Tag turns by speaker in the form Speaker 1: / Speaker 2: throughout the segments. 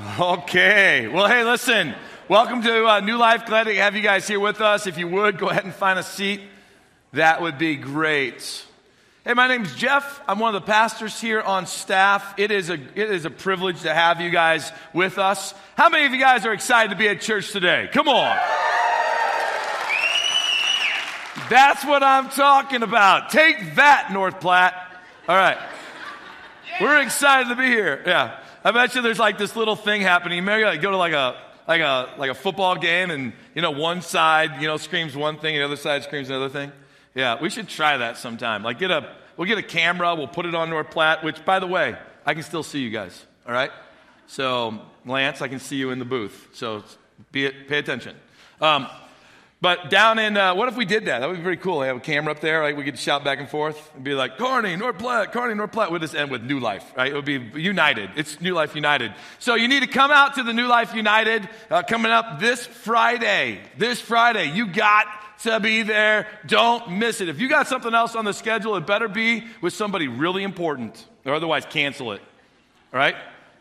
Speaker 1: Okay. Well, hey, listen. Welcome to uh, New Life. Glad to have you guys here with us. If you would, go ahead and find a seat. That would be great. Hey, my name's Jeff. I'm one of the pastors here on staff. It is a, it is a privilege to have you guys with us. How many of you guys are excited to be at church today? Come on. That's what I'm talking about. Take that, North Platte. All right. We're excited to be here. Yeah. I bet you there's like this little thing happening. Maybe like go to like a like a like a football game and you know one side you know screams one thing and the other side screams another thing. Yeah, we should try that sometime. Like get a we'll get a camera, we'll put it on our plat. which by the way, I can still see you guys. All right? So Lance, I can see you in the booth. So be it, pay attention. Um, but down in, uh, what if we did that? That would be pretty cool. I have a camera up there, right? We could shout back and forth and be like, Kearney, North Platte, Kearney, North Platte. We'll just end with New Life, right? It would be united. It's New Life United. So you need to come out to the New Life United uh, coming up this Friday. This Friday. You got to be there. Don't miss it. If you got something else on the schedule, it better be with somebody really important, or otherwise cancel it. All right?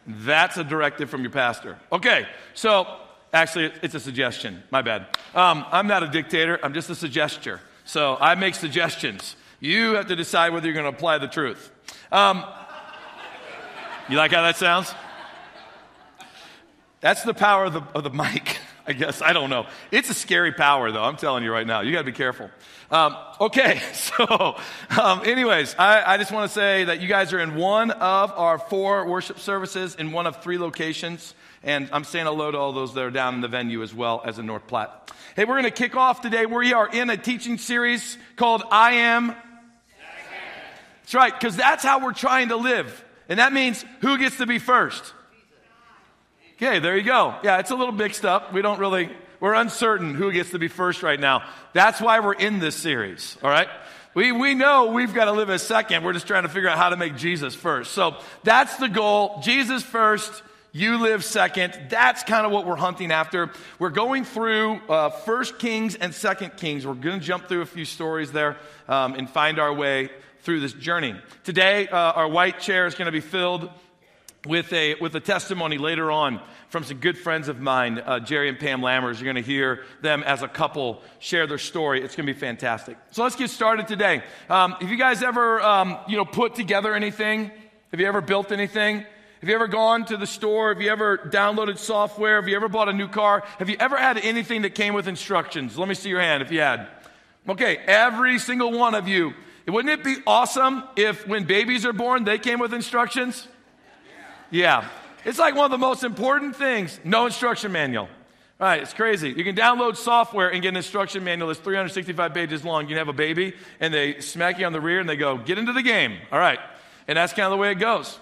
Speaker 1: That's a directive from your pastor. Okay, so Actually, it's a suggestion. My bad. Um, I'm not a dictator, I'm just a suggester. So I make suggestions. You have to decide whether you're going to apply the truth. Um, you like how that sounds? That's the power of the, of the mic, I guess. I don't know. It's a scary power, though. I'm telling you right now. You got to be careful. Um, okay, so, um, anyways, I, I just want to say that you guys are in one of our four worship services in one of three locations. And I'm saying hello to all those that are down in the venue as well as in North Platte. Hey, we're going to kick off today. We are in a teaching series called I Am. That's right, because that's how we're trying to live. And that means who gets to be first? Okay, there you go. Yeah, it's a little mixed up. We don't really, we're uncertain who gets to be first right now. That's why we're in this series, all right? We, we know we've got to live as second. We're just trying to figure out how to make Jesus first. So that's the goal. Jesus first. You live second. That's kind of what we're hunting after. We're going through uh, First Kings and Second Kings. We're going to jump through a few stories there um, and find our way through this journey. Today, uh, our white chair is going to be filled with a, with a testimony later on from some good friends of mine, uh, Jerry and Pam Lammers. You're going to hear them as a couple share their story. It's going to be fantastic. So let's get started today. Um, have you guys ever, um, you know, put together anything? Have you ever built anything? Have you ever gone to the store? Have you ever downloaded software? Have you ever bought a new car? Have you ever had anything that came with instructions? Let me see your hand if you had. Okay, every single one of you. Wouldn't it be awesome if when babies are born, they came with instructions? Yeah. It's like one of the most important things. No instruction manual. All right, it's crazy. You can download software and get an instruction manual that's 365 pages long. You have a baby, and they smack you on the rear and they go, get into the game. All right. And that's kind of the way it goes.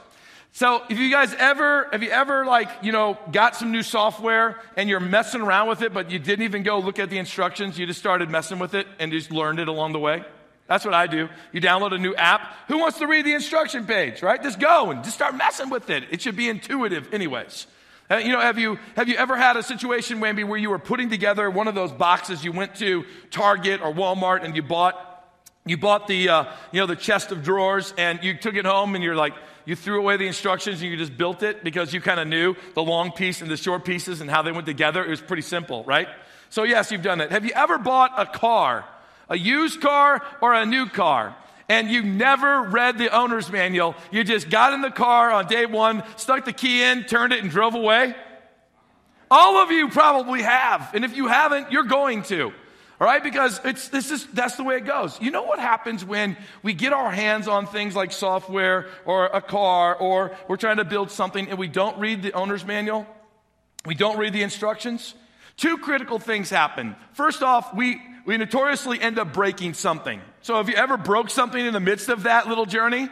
Speaker 1: So, if you guys ever, have you ever like, you know, got some new software and you're messing around with it, but you didn't even go look at the instructions, you just started messing with it and just learned it along the way? That's what I do. You download a new app. Who wants to read the instruction page, right? Just go and just start messing with it. It should be intuitive, anyways. Uh, you know, have you, have you ever had a situation, maybe, where you were putting together one of those boxes? You went to Target or Walmart and you bought, you bought the, uh, you know, the chest of drawers and you took it home and you're like, you threw away the instructions and you just built it because you kind of knew the long piece and the short pieces and how they went together. It was pretty simple, right? So, yes, you've done it. Have you ever bought a car, a used car or a new car? and you never read the owner's manual. You just got in the car on day one, stuck the key in, turned it, and drove away? All of you probably have. And if you haven't, you're going to. All right, because it's this is that's the way it goes. You know what happens when we get our hands on things like software or a car or we're trying to build something and we don't read the owner's manual? We don't read the instructions? Two critical things happen. First off, we we notoriously end up breaking something. So have you ever broke something in the midst of that little journey?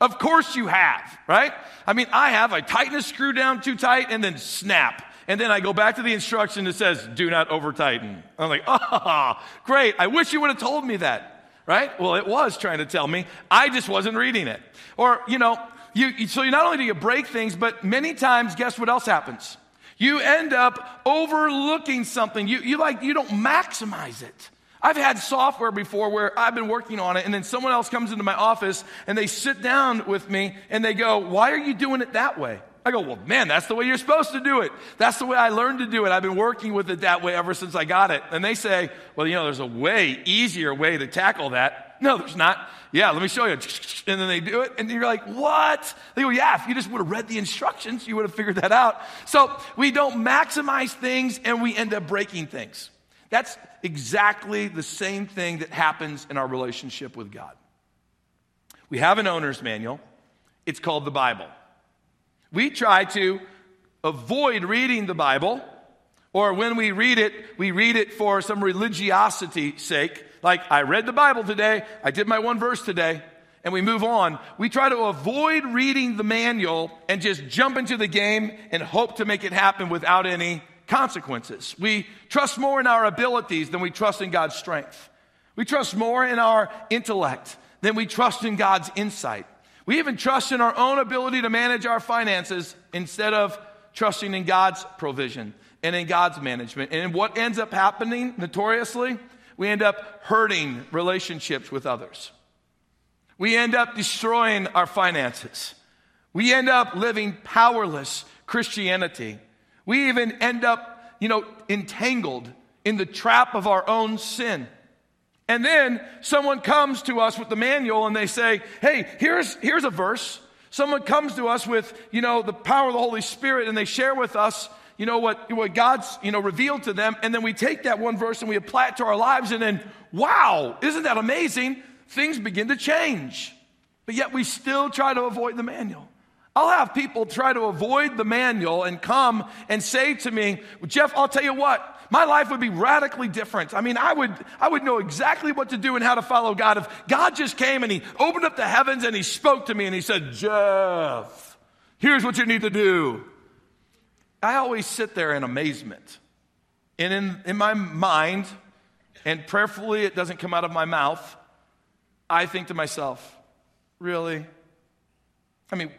Speaker 1: Of course you have, right? I mean, I have. I tighten a screw down too tight and then snap. And then I go back to the instruction that says, do not over tighten. I'm like, oh, great. I wish you would have told me that. Right? Well, it was trying to tell me. I just wasn't reading it. Or, you know, you, so you not only do you break things, but many times, guess what else happens? You end up overlooking something. You, you like, you don't maximize it. I've had software before where I've been working on it and then someone else comes into my office and they sit down with me and they go, why are you doing it that way? I go, well, man, that's the way you're supposed to do it. That's the way I learned to do it. I've been working with it that way ever since I got it. And they say, well, you know, there's a way easier way to tackle that. No, there's not. Yeah, let me show you. And then they do it, and you're like, what? They go, yeah, if you just would have read the instructions, you would have figured that out. So we don't maximize things and we end up breaking things. That's exactly the same thing that happens in our relationship with God. We have an owner's manual, it's called the Bible. We try to avoid reading the Bible, or when we read it, we read it for some religiosity sake. Like, I read the Bible today, I did my one verse today, and we move on. We try to avoid reading the manual and just jump into the game and hope to make it happen without any consequences. We trust more in our abilities than we trust in God's strength. We trust more in our intellect than we trust in God's insight. We even trust in our own ability to manage our finances instead of trusting in God's provision and in God's management. And what ends up happening notoriously, we end up hurting relationships with others. We end up destroying our finances. We end up living powerless Christianity. We even end up, you know, entangled in the trap of our own sin. And then someone comes to us with the manual and they say, hey, here's, here's a verse. Someone comes to us with, you know, the power of the Holy Spirit and they share with us, you know, what, what God's, you know, revealed to them. And then we take that one verse and we apply it to our lives. And then, wow, isn't that amazing? Things begin to change. But yet we still try to avoid the manual. I'll have people try to avoid the manual and come and say to me, Jeff, I'll tell you what, my life would be radically different. I mean, I would, I would know exactly what to do and how to follow God if God just came and He opened up the heavens and He spoke to me and He said, Jeff, here's what you need to do. I always sit there in amazement. And in, in my mind, and prayerfully it doesn't come out of my mouth, I think to myself, really? I mean,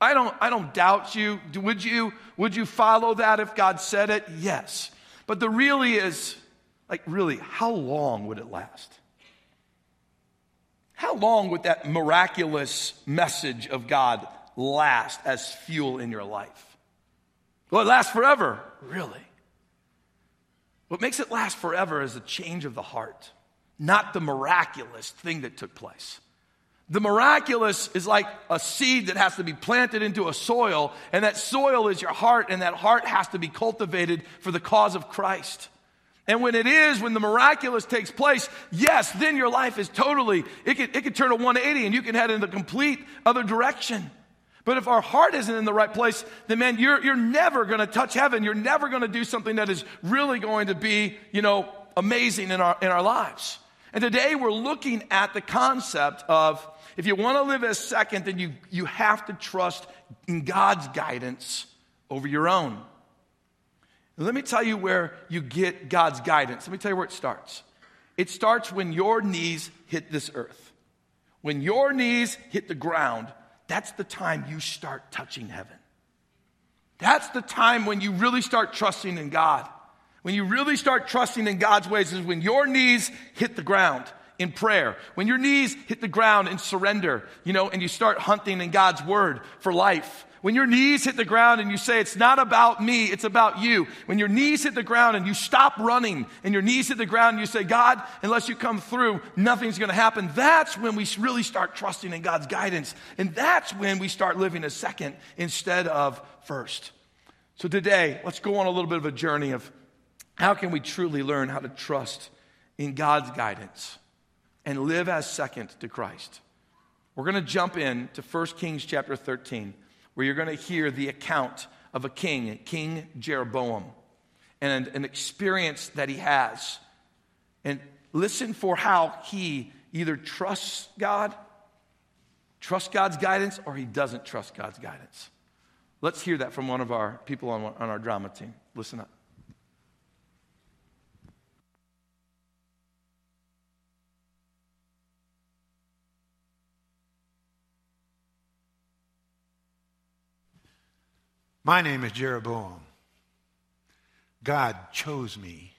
Speaker 1: I don't, I don't doubt you. Would you, would you follow that if God said it? Yes. But the really is, like, really, how long would it last? How long would that miraculous message of God last as fuel in your life? Will it last forever. Really? What makes it last forever is a change of the heart, not the miraculous thing that took place. The miraculous is like a seed that has to be planted into a soil, and that soil is your heart, and that heart has to be cultivated for the cause of Christ. And when it is, when the miraculous takes place, yes, then your life is totally, it could, it can turn a 180 and you can head in the complete other direction. But if our heart isn't in the right place, then man, you're, you're never going to touch heaven. You're never going to do something that is really going to be, you know, amazing in our, in our lives. And today we're looking at the concept of if you want to live as second, then you, you have to trust in God's guidance over your own. let me tell you where you get God's guidance. Let me tell you where it starts. It starts when your knees hit this earth. When your knees hit the ground, that's the time you start touching heaven. That's the time when you really start trusting in God. When you really start trusting in God's ways is when your knees hit the ground in prayer, when your knees hit the ground in surrender, you know, and you start hunting in God's word for life. When your knees hit the ground and you say, It's not about me, it's about you. When your knees hit the ground and you stop running and your knees hit the ground and you say, God, unless you come through, nothing's going to happen. That's when we really start trusting in God's guidance. And that's when we start living a second instead of first. So today, let's go on a little bit of a journey of how can we truly learn how to trust in God's guidance and live as second to Christ. We're going to jump in to 1 Kings chapter 13, where you're going to hear the account of a king, King Jeroboam, and an experience that he has. And listen for how he either trusts God, trusts God's guidance, or he doesn't trust God's guidance. Let's hear that from one of our people on, on our drama team. Listen up.
Speaker 2: My name is Jeroboam. God chose me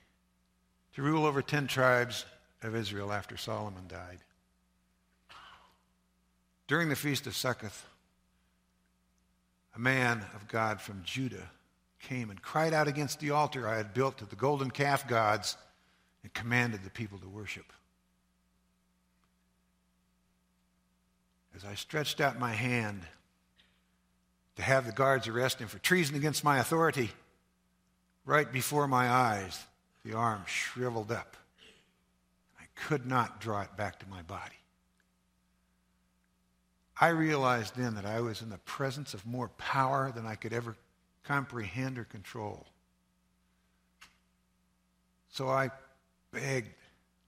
Speaker 2: to rule over 10 tribes of Israel after Solomon died. During the feast of Succoth, a man of God from Judah came and cried out against the altar I had built to the golden calf gods and commanded the people to worship. As I stretched out my hand to have the guards arrest him for treason against my authority, right before my eyes, the arm shriveled up. I could not draw it back to my body. I realized then that I was in the presence of more power than I could ever comprehend or control. So I begged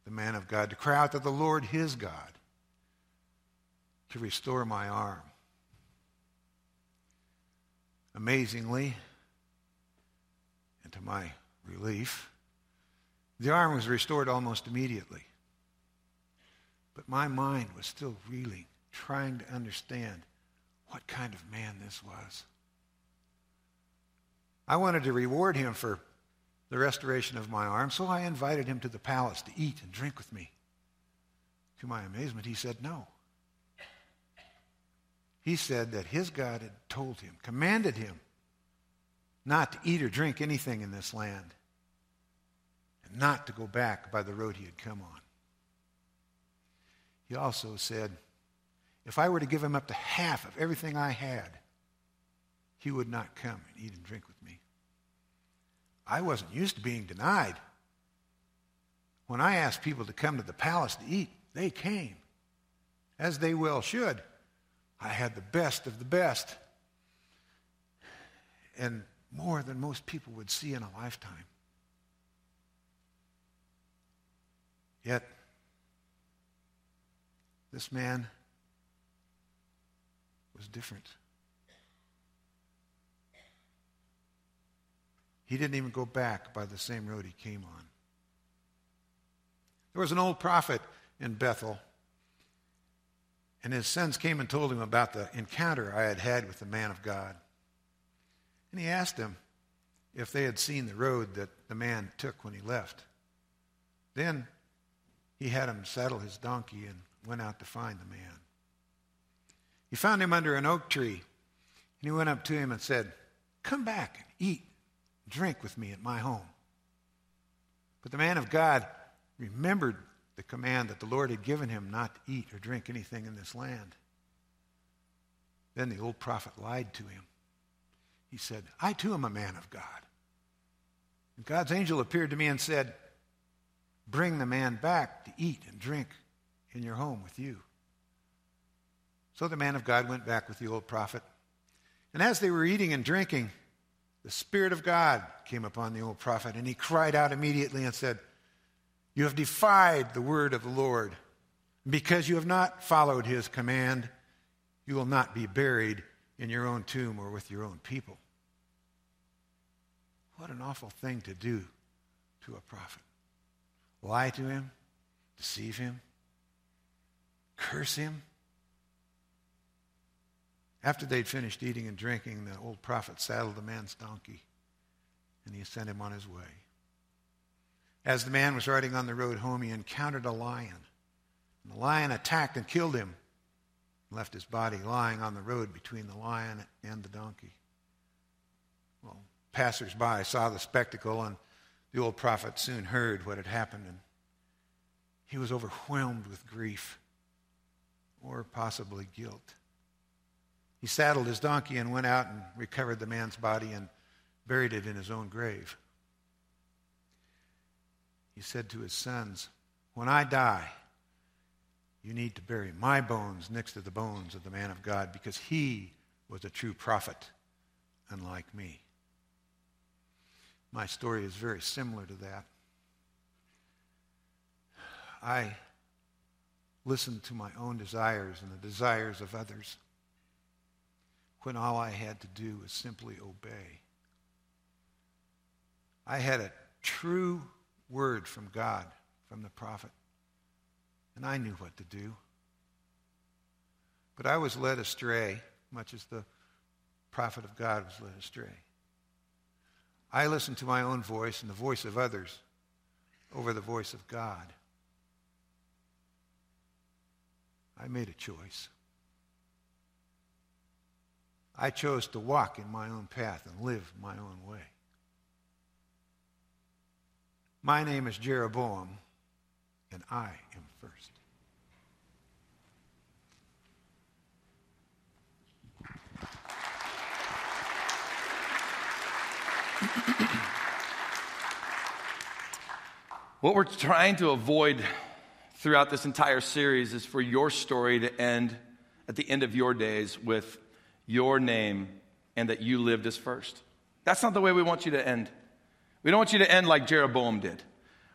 Speaker 2: the man of God to cry out to the Lord his God to restore my arm. Amazingly, and to my relief, the arm was restored almost immediately. But my mind was still reeling trying to understand what kind of man this was. I wanted to reward him for the restoration of my arm, so I invited him to the palace to eat and drink with me. To my amazement, he said no. He said that his God had told him, commanded him, not to eat or drink anything in this land, and not to go back by the road he had come on. He also said, if I were to give him up to half of everything I had, he would not come and eat and drink with me. I wasn't used to being denied. When I asked people to come to the palace to eat, they came, as they well should. I had the best of the best, and more than most people would see in a lifetime. Yet, this man was different. He didn't even go back by the same road he came on. There was an old prophet in Bethel, and his sons came and told him about the encounter I had had with the man of God. And he asked them if they had seen the road that the man took when he left. Then he had him saddle his donkey and went out to find the man. He found him under an oak tree, and he went up to him and said, Come back and eat, drink with me at my home. But the man of God remembered the command that the Lord had given him not to eat or drink anything in this land. Then the old prophet lied to him. He said, I too am a man of God. And God's angel appeared to me and said, Bring the man back to eat and drink in your home with you. So the man of God went back with the old prophet. And as they were eating and drinking, the Spirit of God came upon the old prophet, and he cried out immediately and said, You have defied the word of the Lord. Because you have not followed his command, you will not be buried in your own tomb or with your own people. What an awful thing to do to a prophet. Lie to him, deceive him, curse him. After they'd finished eating and drinking, the old prophet saddled the man's donkey and he sent him on his way. As the man was riding on the road home, he encountered a lion. And the lion attacked and killed him and left his body lying on the road between the lion and the donkey. Well, passers-by saw the spectacle, and the old prophet soon heard what had happened, and he was overwhelmed with grief or possibly guilt. He saddled his donkey and went out and recovered the man's body and buried it in his own grave. He said to his sons, When I die, you need to bury my bones next to the bones of the man of God because he was a true prophet, unlike me. My story is very similar to that. I listened to my own desires and the desires of others when all I had to do was simply obey. I had a true word from God, from the prophet, and I knew what to do. But I was led astray, much as the prophet of God was led astray. I listened to my own voice and the voice of others over the voice of God. I made a choice. I chose to walk in my own path and live my own way. My name is Jeroboam, and I am first.
Speaker 1: what we're trying to avoid throughout this entire series is for your story to end at the end of your days with your name and that you lived as first. That's not the way we want you to end. We don't want you to end like Jeroboam did,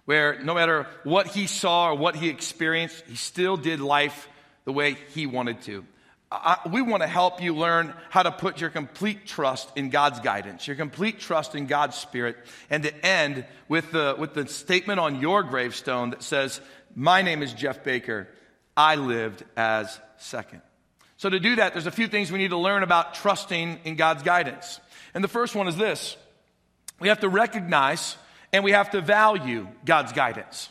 Speaker 1: where no matter what he saw or what he experienced, he still did life the way he wanted to. I, we want to help you learn how to put your complete trust in God's guidance, your complete trust in God's Spirit, and to end with the, with the statement on your gravestone that says, My name is Jeff Baker. I lived as second. So, to do that, there's a few things we need to learn about trusting in God's guidance. And the first one is this we have to recognize and we have to value God's guidance.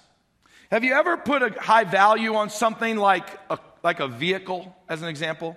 Speaker 1: Have you ever put a high value on something like a, like a vehicle, as an example?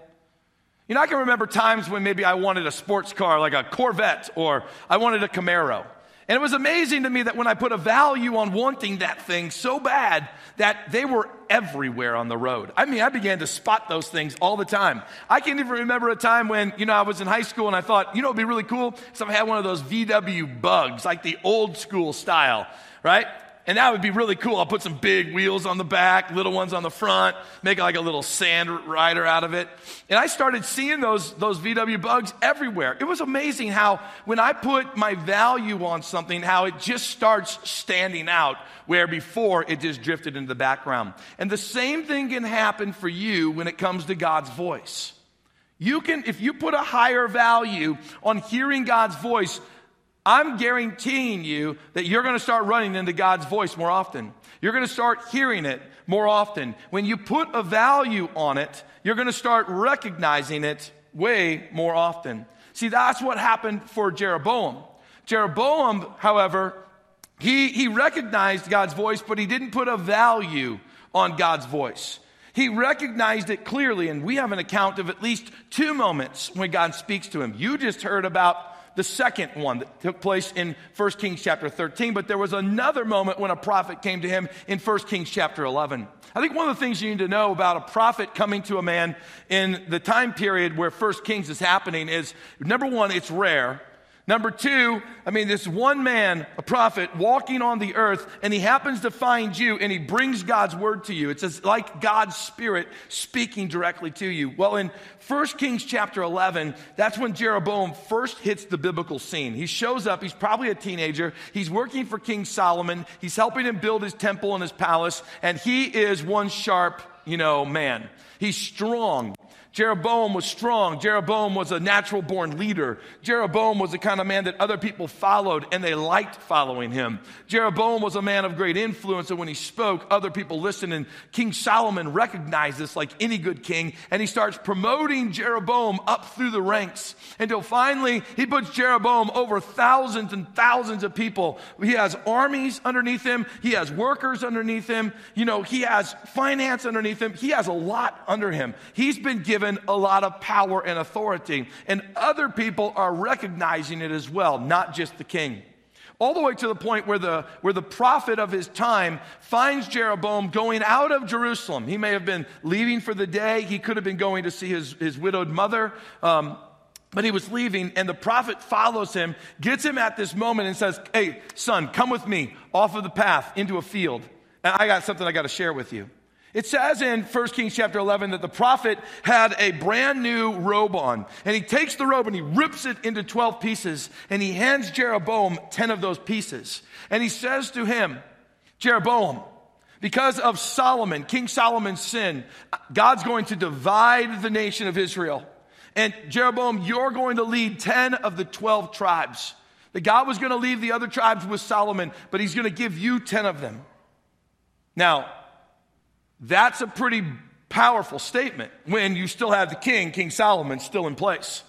Speaker 1: You know, I can remember times when maybe I wanted a sports car like a Corvette or I wanted a Camaro. And it was amazing to me that when I put a value on wanting that thing so bad that they were everywhere on the road. I mean, I began to spot those things all the time. I can't even remember a time when, you know, I was in high school and I thought, you know, it'd be really cool if I had one of those VW bugs, like the old school style, right? And that would be really cool. I'll put some big wheels on the back, little ones on the front, make like a little sand rider out of it. And I started seeing those, those VW bugs everywhere. It was amazing how when I put my value on something, how it just starts standing out where before it just drifted into the background. And the same thing can happen for you when it comes to God's voice. You can, if you put a higher value on hearing God's voice, I'm guaranteeing you that you're going to start running into God's voice more often. You're going to start hearing it more often. When you put a value on it, you're going to start recognizing it way more often. See, that's what happened for Jeroboam. Jeroboam, however, he, he recognized God's voice, but he didn't put a value on God's voice. He recognized it clearly, and we have an account of at least two moments when God speaks to him. You just heard about the second one that took place in 1 Kings chapter 13, but there was another moment when a prophet came to him in 1 Kings chapter 11. I think one of the things you need to know about a prophet coming to a man in the time period where 1 Kings is happening is number one, it's rare. Number two, I mean, this one man, a prophet, walking on the earth, and he happens to find you and he brings God's word to you. It's like God's spirit speaking directly to you. Well, in 1 Kings chapter 11, that's when Jeroboam first hits the biblical scene. He shows up, he's probably a teenager, he's working for King Solomon, he's helping him build his temple and his palace, and he is one sharp, you know, man. He's strong. Jeroboam was strong. Jeroboam was a natural born leader. Jeroboam was the kind of man that other people followed and they liked following him. Jeroboam was a man of great influence, and when he spoke, other people listened. And King Solomon recognized this like any good king, and he starts promoting Jeroboam up through the ranks until finally he puts Jeroboam over thousands and thousands of people. He has armies underneath him, he has workers underneath him, you know, he has finance underneath him, he has a lot under him. He's been given a lot of power and authority. And other people are recognizing it as well, not just the king. All the way to the point where the, where the prophet of his time finds Jeroboam going out of Jerusalem. He may have been leaving for the day. He could have been going to see his, his widowed mother. Um, but he was leaving, and the prophet follows him, gets him at this moment, and says, Hey, son, come with me off of the path into a field. And I got something I got to share with you. It says in 1 Kings chapter 11 that the prophet had a brand new robe on. And he takes the robe and he rips it into 12 pieces. And he hands Jeroboam 10 of those pieces. And he says to him, Jeroboam, because of Solomon, King Solomon's sin, God's going to divide the nation of Israel. And Jeroboam, you're going to lead 10 of the 12 tribes. That God was going to leave the other tribes with Solomon, but he's going to give you 10 of them. Now, that's a pretty powerful statement when you still have the king, King Solomon, still in place.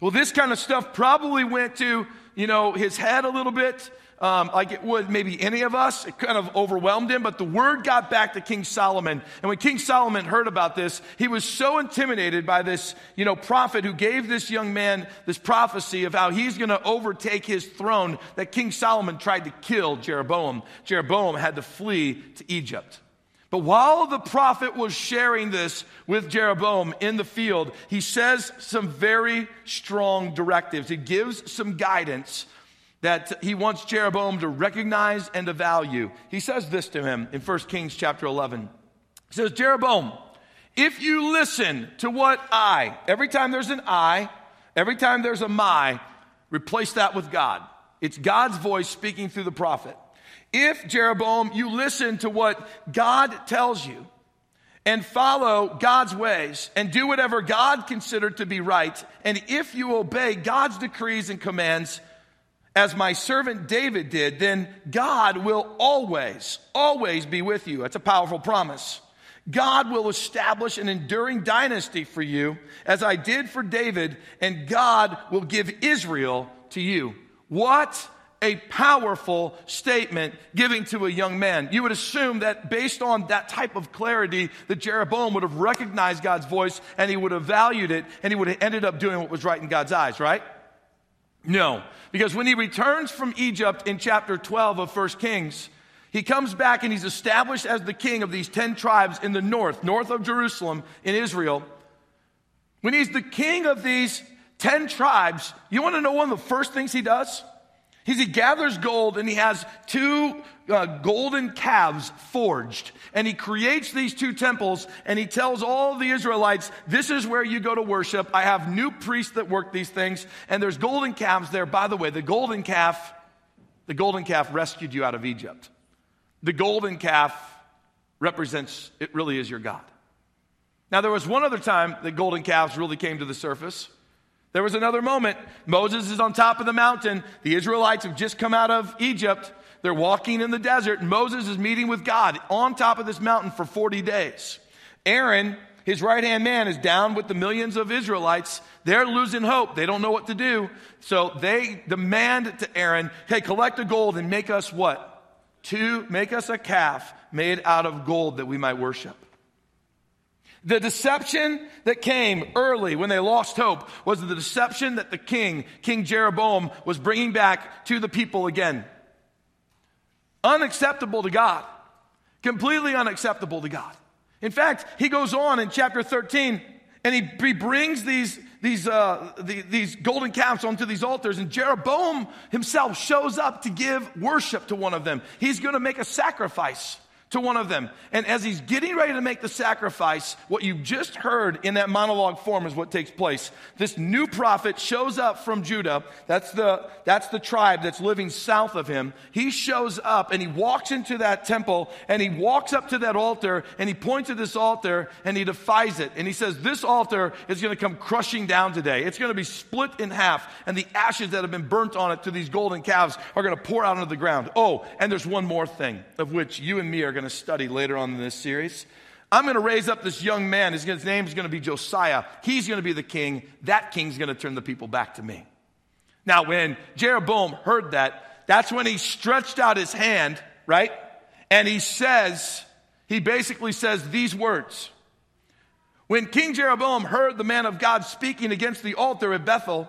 Speaker 1: Well, this kind of stuff probably went to, you know, his head a little bit um, like it would maybe any of us. It kind of overwhelmed him, but the word got back to King Solomon. And when King Solomon heard about this, he was so intimidated by this, you know, prophet who gave this young man this prophecy of how he's going to overtake his throne that King Solomon tried to kill Jeroboam. Jeroboam had to flee to Egypt. But while the prophet was sharing this with Jeroboam in the field, he says some very strong directives. He gives some guidance that he wants Jeroboam to recognize and to value. He says this to him in 1 Kings chapter 11. He says, Jeroboam, if you listen to what I, every time there's an I, every time there's a my, replace that with God. It's God's voice speaking through the prophet. If, Jeroboam, you listen to what God tells you and follow God's ways and do whatever God considered to be right, and if you obey God's decrees and commands, as my servant David did, then God will always, always be with you. That's a powerful promise. God will establish an enduring dynasty for you, as I did for David, and God will give Israel to you. What a powerful statement giving to a young man. You would assume that based on that type of clarity, that Jeroboam would have recognized God's voice and he would have valued it and he would have ended up doing what was right in God's eyes, right? No, because when he returns from Egypt in chapter 12 of 1 Kings, he comes back and he's established as the king of these 10 tribes in the north, north of Jerusalem in Israel. When he's the king of these 10 tribes, you want to know one of the first things he does? He gathers gold and he has two uh, golden calves forged. And he creates these two temples and he tells all the Israelites, this is where you go to worship. I have new priests that work these things. And there's golden calves there. By the way, the golden calf, the golden calf rescued you out of Egypt. The golden calf represents, it really is your God. Now, there was one other time that golden calves really came to the surface. There was another moment. Moses is on top of the mountain. The Israelites have just come out of Egypt. They're walking in the desert, Moses is meeting with God on top of this mountain for 40 days. Aaron, his right hand man, is down with the millions of Israelites. They're losing hope. They don't know what to do. So they demand to Aaron, hey, collect the gold and make us what? To make us a calf made out of gold that we might worship. The deception that came early when they lost hope was the deception that the king, King Jeroboam, was bringing back to the people again. Unacceptable to God. Completely unacceptable to God. In fact, he goes on in chapter 13 and he, he brings these, these, uh, the, these golden calves onto these altars, and Jeroboam himself shows up to give worship to one of them. He's going to make a sacrifice to one of them. And as he's getting ready to make the sacrifice, what you just heard in that monologue form is what takes place. This new prophet shows up from Judah. That's the, that's the tribe that's living south of him. He shows up and he walks into that temple and he walks up to that altar and he points at this altar and he defies it. And he says, This altar is going to come crushing down today. It's going to be split in half and the ashes that have been burnt on it to these golden calves are going to pour out into the ground. Oh, and there's one more thing of which you and me are going to study later on in this series. I'm going to raise up this young man. His, name is going to be Josiah. He's going to be the king. That king's going to turn the people back to me. Now, when Jeroboam heard that, that's when he stretched out his hand, right? And he says, he basically says these words. When King Jeroboam heard the man of God speaking against the altar at Bethel,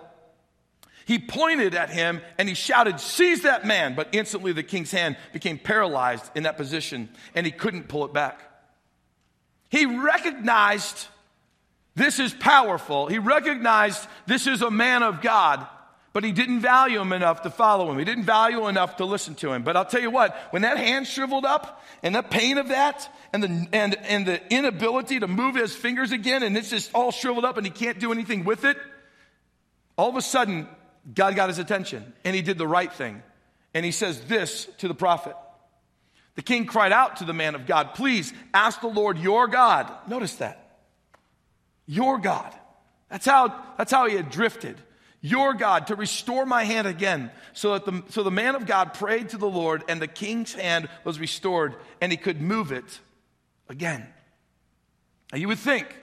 Speaker 1: he pointed at him and he shouted, Seize that man! But instantly the king's hand became paralyzed in that position and he couldn't pull it back. He recognized this is powerful. He recognized this is a man of God, but he didn't value him enough to follow him. He didn't value enough to listen to him. But I'll tell you what, when that hand shriveled up and the pain of that and the, and, and the inability to move his fingers again and it's just all shriveled up and he can't do anything with it, all of a sudden God got his attention and he did the right thing. And he says this to the prophet. The king cried out to the man of God, Please ask the Lord your God. Notice that. Your God. That's how, that's how he had drifted. Your God to restore my hand again. So that the, so the man of God prayed to the Lord and the king's hand was restored and he could move it again. Now you would think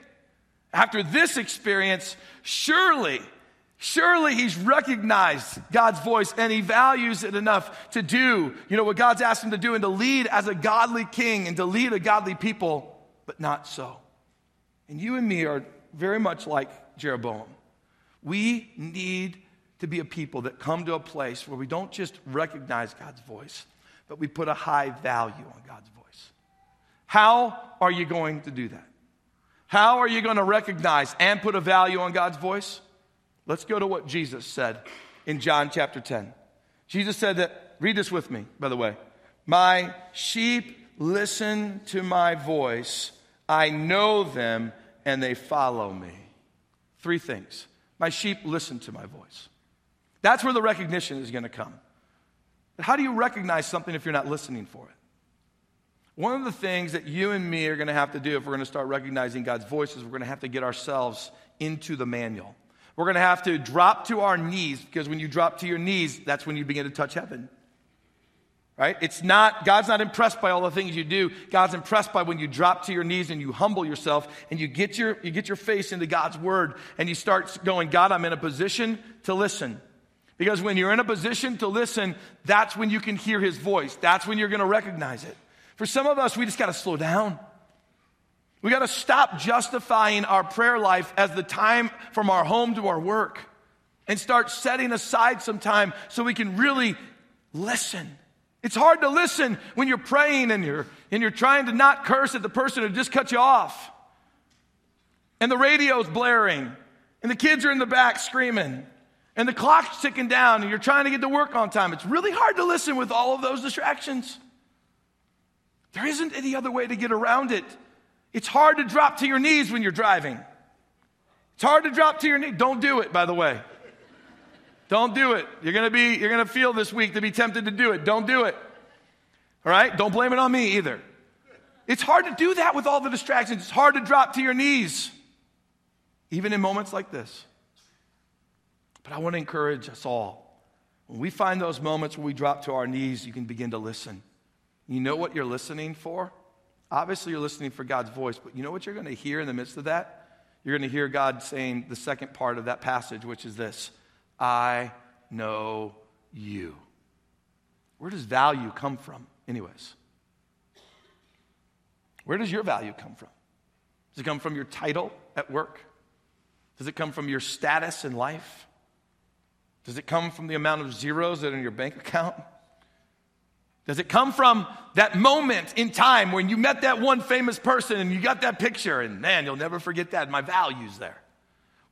Speaker 1: after this experience, surely Surely he's recognized God's voice and he values it enough to do, you know, what God's asked him to do and to lead as a godly king and to lead a godly people, but not so. And you and me are very much like Jeroboam. We need to be a people that come to a place where we don't just recognize God's voice, but we put a high value on God's voice. How are you going to do that? How are you going to recognize and put a value on God's voice? Let's go to what Jesus said in John chapter 10. Jesus said that, read this with me, by the way. My sheep listen to my voice. I know them and they follow me. Three things. My sheep listen to my voice. That's where the recognition is going to come. But how do you recognize something if you're not listening for it? One of the things that you and me are going to have to do if we're going to start recognizing God's voice is we're going to have to get ourselves into the manual. We're going to have to drop to our knees because when you drop to your knees, that's when you begin to touch heaven. Right? It's not, God's not impressed by all the things you do. God's impressed by when you drop to your knees and you humble yourself and you get your, you get your face into God's word and you start going, God, I'm in a position to listen. Because when you're in a position to listen, that's when you can hear his voice. That's when you're going to recognize it. For some of us, we just got to slow down. We got to stop justifying our prayer life as the time from our home to our work and start setting aside some time so we can really listen. It's hard to listen when you're praying and you're, and you're trying to not curse at the person who just cut you off. And the radio's blaring, and the kids are in the back screaming, and the clock's ticking down, and you're trying to get to work on time. It's really hard to listen with all of those distractions. There isn't any other way to get around it. It's hard to drop to your knees when you're driving. It's hard to drop to your knees. Don't do it, by the way. Don't do it. You're to be you're to feel this week to be tempted to do it. Don't do it. All right? Don't blame it on me either. It's hard to do that with all the distractions. It's hard to drop to your knees even in moments like this. But I want to encourage us all. When we find those moments where we drop to our knees, you can begin to listen. You know what you're listening for? Obviously, you're listening for God's voice, but you know what you're going to hear in the midst of that? You're going to hear God saying the second part of that passage, which is this I know you. Where does value come from, anyways? Where does your value come from? Does it come from your title at work? Does it come from your status in life? Does it come from the amount of zeros that are in your bank account? Does it come from that moment in time when you met that one famous person and you got that picture and man, you'll never forget that? My value's there.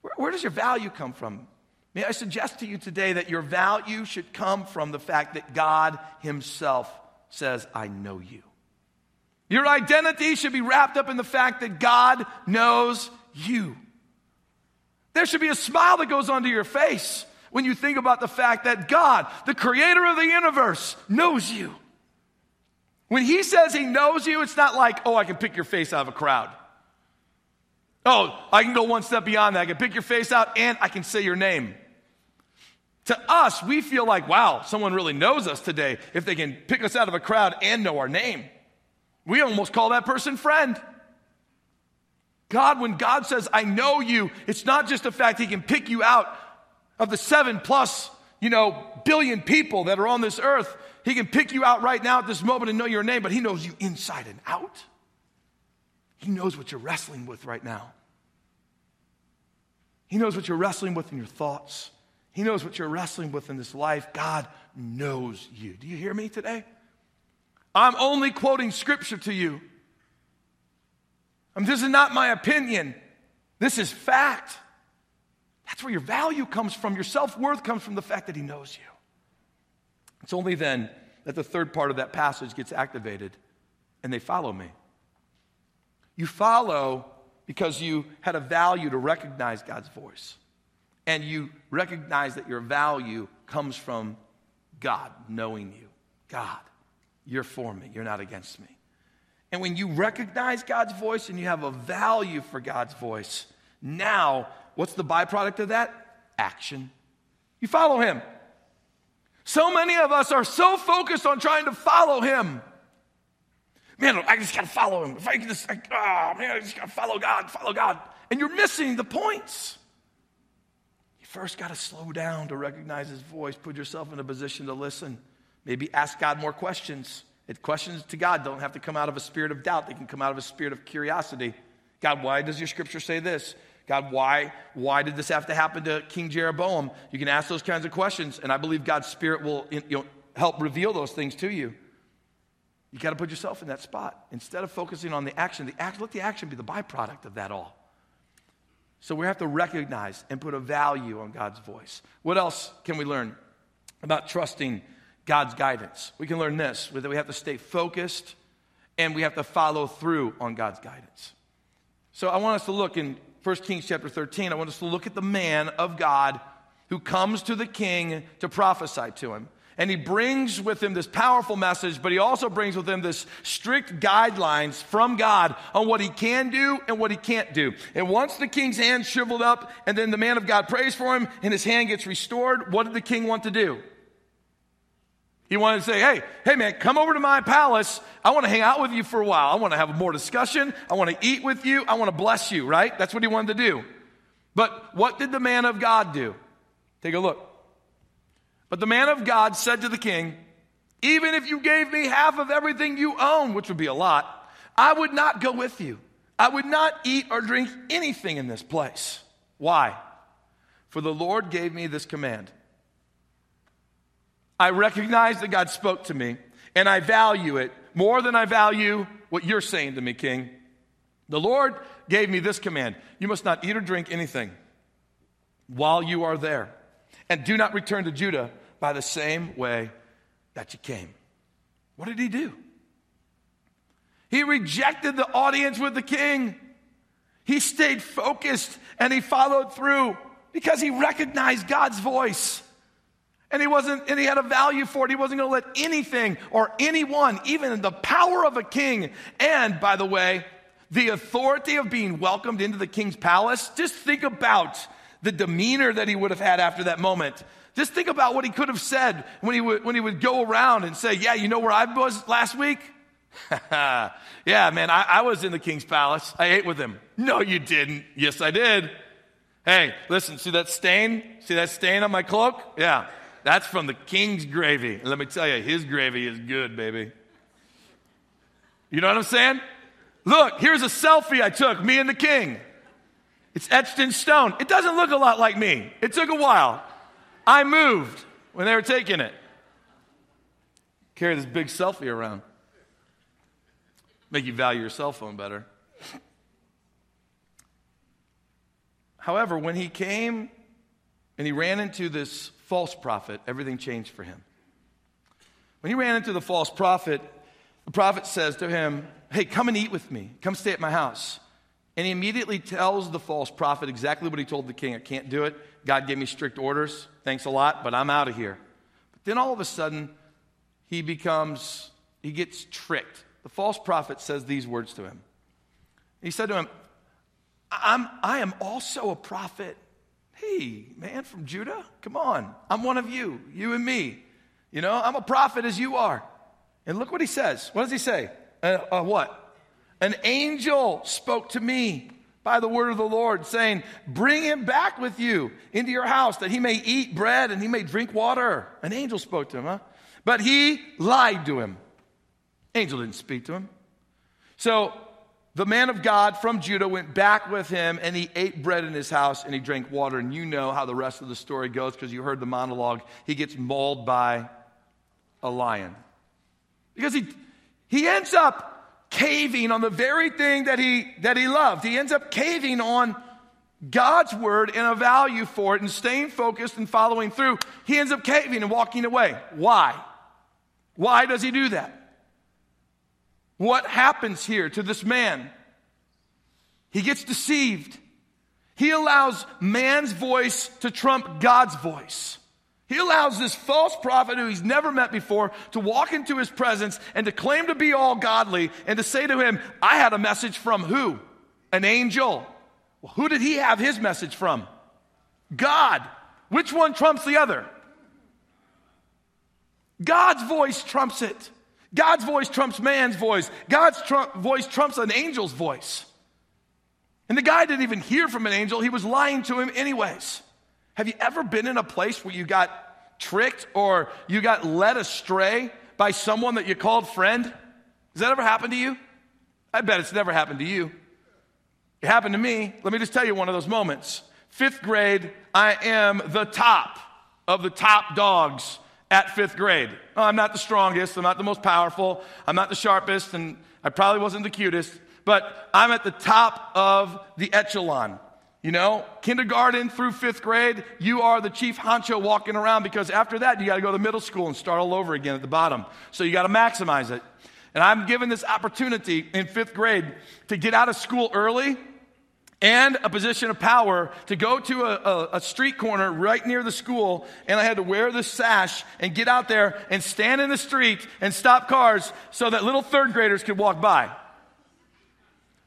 Speaker 1: Where, where, does your value come from? May I suggest to you today that your value should come from the fact that God Himself says, I know you. Your identity should be wrapped up in the fact that God knows you. There should be a smile that goes onto your face when you think about the fact that God, the creator of the universe, knows you. When he says he knows you, it's not like, oh, I can pick your face out of a crowd. Oh, I can go one step beyond that. I can pick your face out and I can say your name. To us, we feel like, wow, someone really knows us today if they can pick us out of a crowd and know our name. We almost call that person friend. God, when God says, I know you, it's not just the fact he can pick you out of the seven plus, you know, billion people that are on this earth. He can pick you out right now at this moment and know your name, but He knows you inside and out. He knows what you're wrestling with right now. He knows what you're wrestling with in your thoughts. He knows what you're wrestling with in this life. God knows you. Do you hear me today? I'm only quoting scripture to you. I mean, this is not my opinion. This is fact. That's where your value comes from. Your self worth comes from the fact that He knows you. It's only then that the third part of that passage gets activated and they follow me. You follow because you had a value to recognize God's voice. And you recognize that your value comes from God knowing you. God, you're for me, you're not against me. And when you recognize God's voice and you have a value for God's voice, now what's the byproduct of that? Action. You follow Him. So many of us are so focused on trying to follow him. Man, I just gotta follow him. If I can just, I, oh ah, man, I just gotta follow God, follow God. And you're missing the points. You first got to slow down to recognize his voice. Put yourself in a position to listen. Maybe ask God more questions. Questions to God don't have to come out of a spirit of doubt, they can come out of a spirit of curiosity. God, why does your scripture say this? God, why, why did this have to happen to King Jeroboam? You can ask those kinds of questions, and I believe God's Spirit will you know, help reveal those things to you. You got to put yourself in that spot. Instead of focusing on the action, the act, let the action be the byproduct of that all. So we have to recognize and put a value on God's voice. What else can we learn about trusting God's guidance? We can learn this that we have to stay focused and we have to follow through on God's guidance. So I want us to look in 1 Kings chapter 13. I want us to look at the man of God who comes to the king to prophesy to him. And he brings with him this powerful message, but he also brings with him this strict guidelines from God on what he can do and what he can't do. And once the king's hand shriveled up, and then the man of God prays for him, and his hand gets restored, what did the king want to do? He wanted to say, hey, hey man, come over to my palace. I want to hang out with you for a while. I want to have more discussion. I want to eat with you. I want to bless you, right? That's what he wanted to do. But what did the man of God do? Take a look. But the man of God said to the king, Even if you gave me half of everything you own, which would be a lot, I would not go with you. I would not eat or drink anything in this place. Why? For the Lord gave me this command I recognize that God spoke to me, and I value it more than I value what you're saying to me, King. The Lord gave me this command You must not eat or drink anything while you are there, and do not return to Judah by the same way that you came. What did he do? He rejected the audience with the king. He stayed focused and he followed through because he recognized God's voice. And he wasn't, and he had a value for it. He wasn't going to let anything or anyone, even the power of a king, and by the way, the authority of being welcomed into the king's palace. Just think about the demeanor that he would have had after that moment. Just think about what he could have said when he would, when he would go around and say, Yeah, you know where I was last week? yeah, man, I, I was in the king's palace. I ate with him. No, you didn't. Yes, I did. Hey, listen, see that stain? See that stain on my cloak? Yeah. That's from the king's gravy. And let me tell you, his gravy is good, baby. You know what I'm saying? Look, here's a selfie I took, me and the king. It's etched in stone. It doesn't look a lot like me. It took a while. I moved when they were taking it. Carry this big selfie around. Make you value your cell phone better. However, when he came and he ran into this false prophet, everything changed for him. When he ran into the false prophet, the prophet says to him, Hey, come and eat with me. Come stay at my house. And he immediately tells the false prophet exactly what he told the king I can't do it. God gave me strict orders. Thanks a lot, but I'm out of here. But then all of a sudden, he becomes, he gets tricked. The false prophet says these words to him. He said to him, I'm, I am also a prophet. Hey, man from Judah, come on. I'm one of you, you and me. You know, I'm a prophet as you are. And look what he says. What does he say? Uh, uh, what? An angel spoke to me by the word of the Lord, saying, Bring him back with you into your house that he may eat bread and he may drink water. An angel spoke to him, huh? But he lied to him. Angel didn't speak to him. So the man of God from Judah went back with him and he ate bread in his house and he drank water. And you know how the rest of the story goes because you heard the monologue. He gets mauled by a lion. Because he, he ends up caving on the very thing that he, that he loved. He ends up caving on God's word and a value for it and staying focused and following through. He ends up caving and walking away. Why? Why does he do that? What happens here to this man? He gets deceived. He allows man's voice to trump God's voice. He allows this false prophet who he's never met before to walk into his presence and to claim to be all godly and to say to him, I had a message from who? An angel. Well, who did he have his message from? God. Which one trumps the other? God's voice trumps it. God's voice trumps man's voice. God's voice trumps an angel's voice. And the guy didn't even hear from an angel, he was lying to him anyways. Have you ever been in a place where you got tricked or you got led astray by someone that you called friend? Has that ever happened to you? I bet it's never happened to you. It happened to me. Let me just tell you one of those moments. Fifth grade, I am the top of the top dogs at fifth grade. Oh, I'm not the strongest, I'm not the most powerful, I'm not the sharpest, and I probably wasn't the cutest, but I'm at the top of the echelon. You know, kindergarten through fifth grade, you are the chief honcho walking around because after that, you got to go to middle school and start all over again at the bottom. So you got to maximize it. And I'm given this opportunity in fifth grade to get out of school early and a position of power to go to a, a, a, street corner right near the school. And I had to wear the sash and get out there and stand in the street and stop cars so that little third graders could walk by.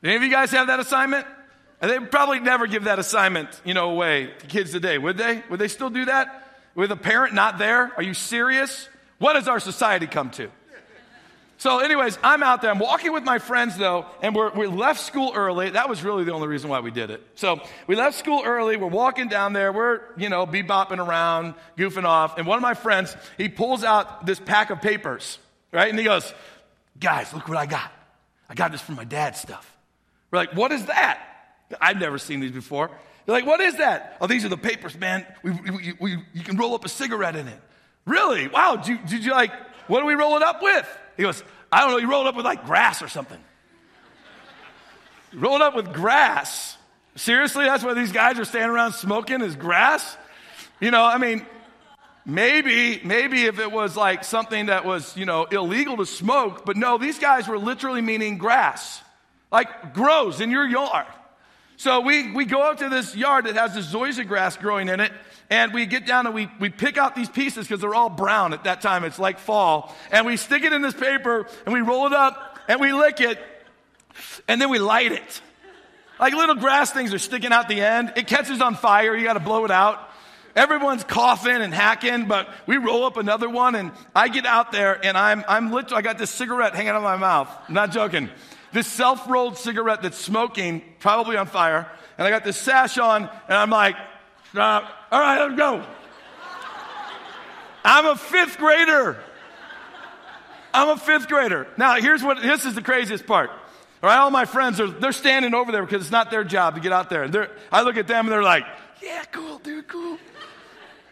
Speaker 1: Any of you guys have that assignment? And they probably never give that assignment, you know, away to kids today, would they? Would they still do that? With a parent not there? Are you serious? What has our society come to? So, anyways, I'm out there. I'm walking with my friends, though, and we're, we left school early. That was really the only reason why we did it. So, we left school early. We're walking down there. We're, you know, bebopping around, goofing off. And one of my friends, he pulls out this pack of papers, right? And he goes, Guys, look what I got. I got this from my dad's stuff. We're like, What is that? I've never seen these before. They're like, What is that? Oh, these are the papers, man. We, we, we, you can roll up a cigarette in it. Really? Wow. Did you, did you like, what do we roll it up with? He goes, I don't know, he rolled up with like grass or something. rolled up with grass. Seriously, that's why these guys are standing around smoking is grass? You know, I mean, maybe, maybe if it was like something that was, you know, illegal to smoke, but no, these guys were literally meaning grass. Like grows in your yard. So we, we go up to this yard that has this zoysia grass growing in it, and we get down and we, we pick out these pieces because they're all brown at that time. It's like fall. And we stick it in this paper and we roll it up and we lick it and then we light it. Like little grass things are sticking out the end. It catches on fire. You got to blow it out. Everyone's coughing and hacking, but we roll up another one and I get out there and I'm, I'm literally, I got this cigarette hanging out of my mouth. I'm not joking. This self rolled cigarette that's smoking, probably on fire. And I got this sash on and I'm like, uh, all right, let's go. I'm a fifth grader. I'm a fifth grader. Now, here's what this is the craziest part. All right, all my friends are they're standing over there because it's not their job to get out there. They're, I look at them and they're like, "Yeah, cool, dude, cool,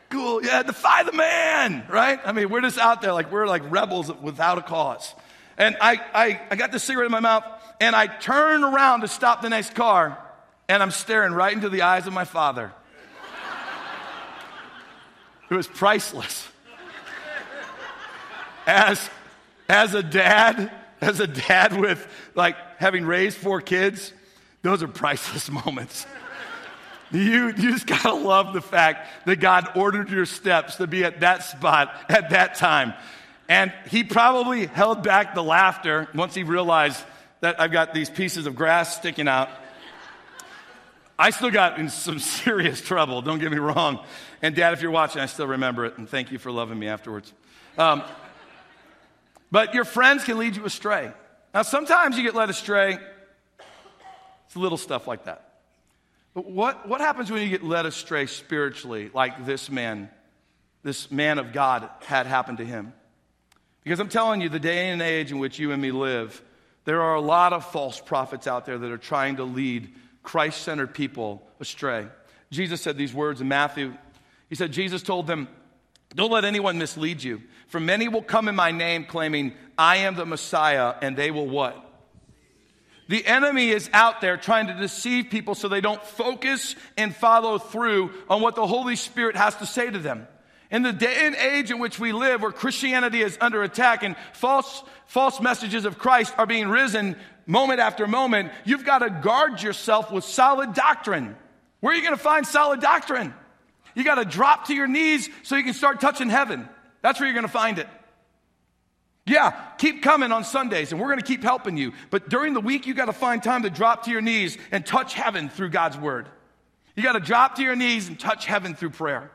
Speaker 1: cool. Yeah, defy the man, right? I mean, we're just out there like we're like rebels without a cause." And I, I, I got the cigarette in my mouth and I turn around to stop the next car and I'm staring right into the eyes of my father. It was priceless. As, as a dad, as a dad with like having raised four kids, those are priceless moments. You, you just gotta love the fact that God ordered your steps to be at that spot at that time. And he probably held back the laughter once he realized that I've got these pieces of grass sticking out. I still got in some serious trouble, don't get me wrong. And dad, if you're watching, I still remember it, and thank you for loving me afterwards. Um, but your friends can lead you astray. Now, sometimes you get led astray. It's little stuff like that. But what, what happens when you get led astray spiritually, like this man, this man of God had happened to him? Because I'm telling you, the day and age in which you and me live, there are a lot of false prophets out there that are trying to lead Christ centered people astray. Jesus said these words in Matthew. He said, Jesus told them, Don't let anyone mislead you. For many will come in my name claiming, I am the Messiah, and they will what? The enemy is out there trying to deceive people so they don't focus and follow through on what the Holy Spirit has to say to them. In the day and age in which we live, where Christianity is under attack and false, false messages of Christ are being risen moment after moment, you've got to guard yourself with solid doctrine. Where are you going to find solid doctrine? You got to drop to your knees so you can start touching heaven. That's where you're going to find it. Yeah, keep coming on Sundays and we're going to keep helping you. But during the week, you got to find time to drop to your knees and touch heaven through God's word. You got to drop to your knees and touch heaven through prayer.